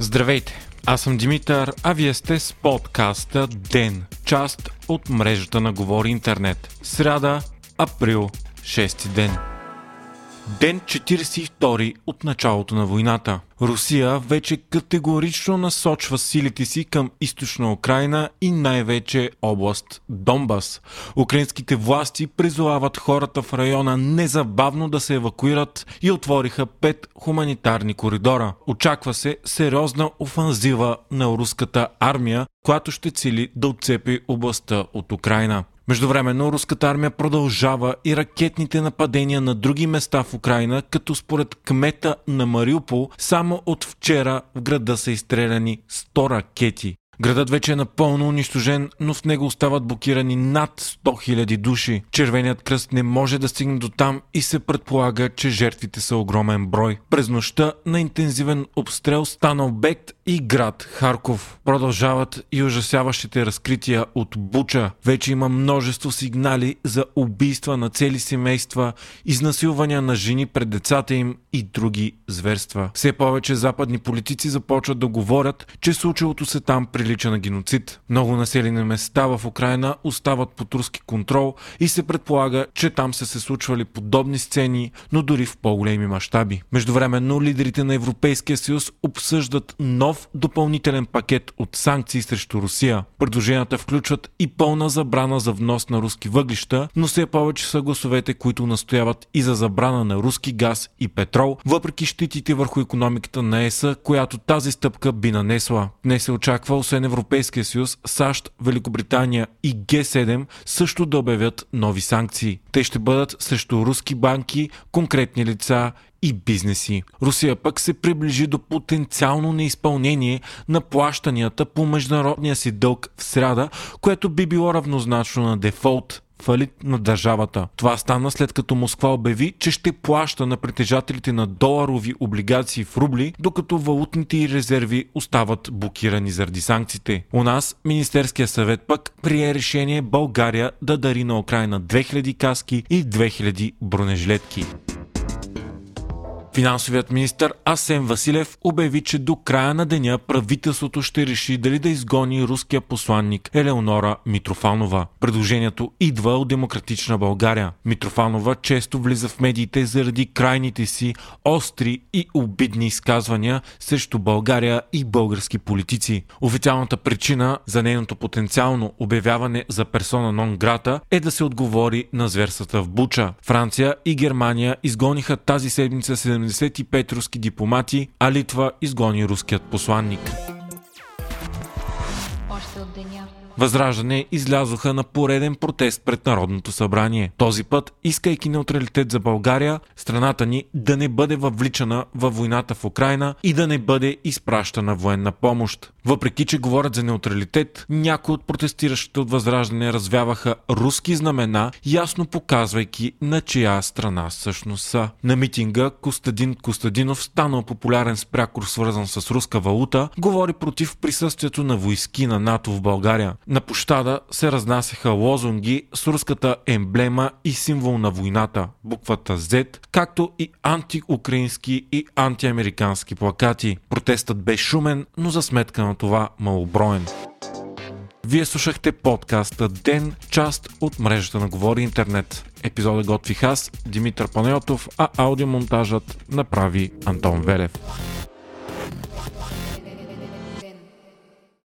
Здравейте! Аз съм Димитър, а вие сте с подкаста ДЕН, част от мрежата на Говори Интернет. Сряда, април, 6 ден. Ден 42 от началото на войната. Русия вече категорично насочва силите си към източна Украина и най-вече област Донбас. Украинските власти призовават хората в района незабавно да се евакуират и отвориха пет хуманитарни коридора. Очаква се сериозна офанзива на руската армия, която ще цели да отцепи областта от Украина. Междувременно руската армия продължава и ракетните нападения на други места в Украина, като според кмета на Мариупол само от вчера в града са изстреляни 100 ракети. Градът вече е напълно унищожен, но в него остават блокирани над 100 000 души. Червеният кръст не може да стигне до там и се предполага, че жертвите са огромен брой. През нощта на интензивен обстрел стана обект и град Харков. Продължават и ужасяващите разкрития от Буча. Вече има множество сигнали за убийства на цели семейства, изнасилвания на жени пред децата им и други зверства. Все повече западни политици започват да говорят, че случилото се там прилича на геноцид. Много населени места в Украина остават под руски контрол и се предполага, че там са се случвали подобни сцени, но дори в по-големи мащаби. Междувременно лидерите на Европейския съюз обсъждат нов нов допълнителен пакет от санкции срещу Русия. Предложенията включват и пълна забрана за внос на руски въглища, но все повече са гласовете, които настояват и за забрана на руски газ и петрол, въпреки щитите върху економиката на ЕСА, която тази стъпка би нанесла. Днес се очаква, освен Европейския съюз, САЩ, Великобритания и Г7 също да обявят нови санкции. Те ще бъдат срещу руски банки, конкретни лица и бизнеси. Русия пък се приближи до потенциално неизпълнение на плащанията по международния си дълг в сряда, което би било равнозначно на дефолт фалит на държавата. Това стана след като Москва обяви, че ще плаща на притежателите на доларови облигации в рубли, докато валутните и резерви остават блокирани заради санкциите. У нас Министерския съвет пък прие решение България да дари на Украина 2000 каски и 2000 бронежилетки. Финансовият министр Асен Василев обяви, че до края на деня правителството ще реши дали да изгони руския посланник Елеонора Митрофанова. Предложението идва от Демократична България. Митрофанова често влиза в медиите заради крайните си остри и обидни изказвания срещу България и български политици. Официалната причина за нейното потенциално обявяване за персона нон грата е да се отговори на зверствата в Буча. Франция и Германия изгониха тази седмица 75 руски дипломати, а Литва изгони руският посланник. Още от деня. Възраждане излязоха на пореден протест пред Народното събрание. Този път, искайки неутралитет за България, страната ни да не бъде въвличана във войната в Украина и да не бъде изпращана военна помощ. Въпреки, че говорят за неутралитет, някои от протестиращите от Възраждане развяваха руски знамена, ясно показвайки на чия страна всъщност са. На митинга Костадин Костадинов, станал популярен с прякор свързан с руска валута, говори против присъствието на войски на НАТО в България. На площада се разнасяха лозунги с руската емблема и символ на войната, буквата Z, както и антиукраински и антиамерикански плакати. Протестът бе шумен, но за сметка на това малоброен. Вие слушахте подкаста Ден, част от мрежата на Говори Интернет. Епизода готвих аз, Димитър Панайотов, а аудиомонтажът направи Антон Велев.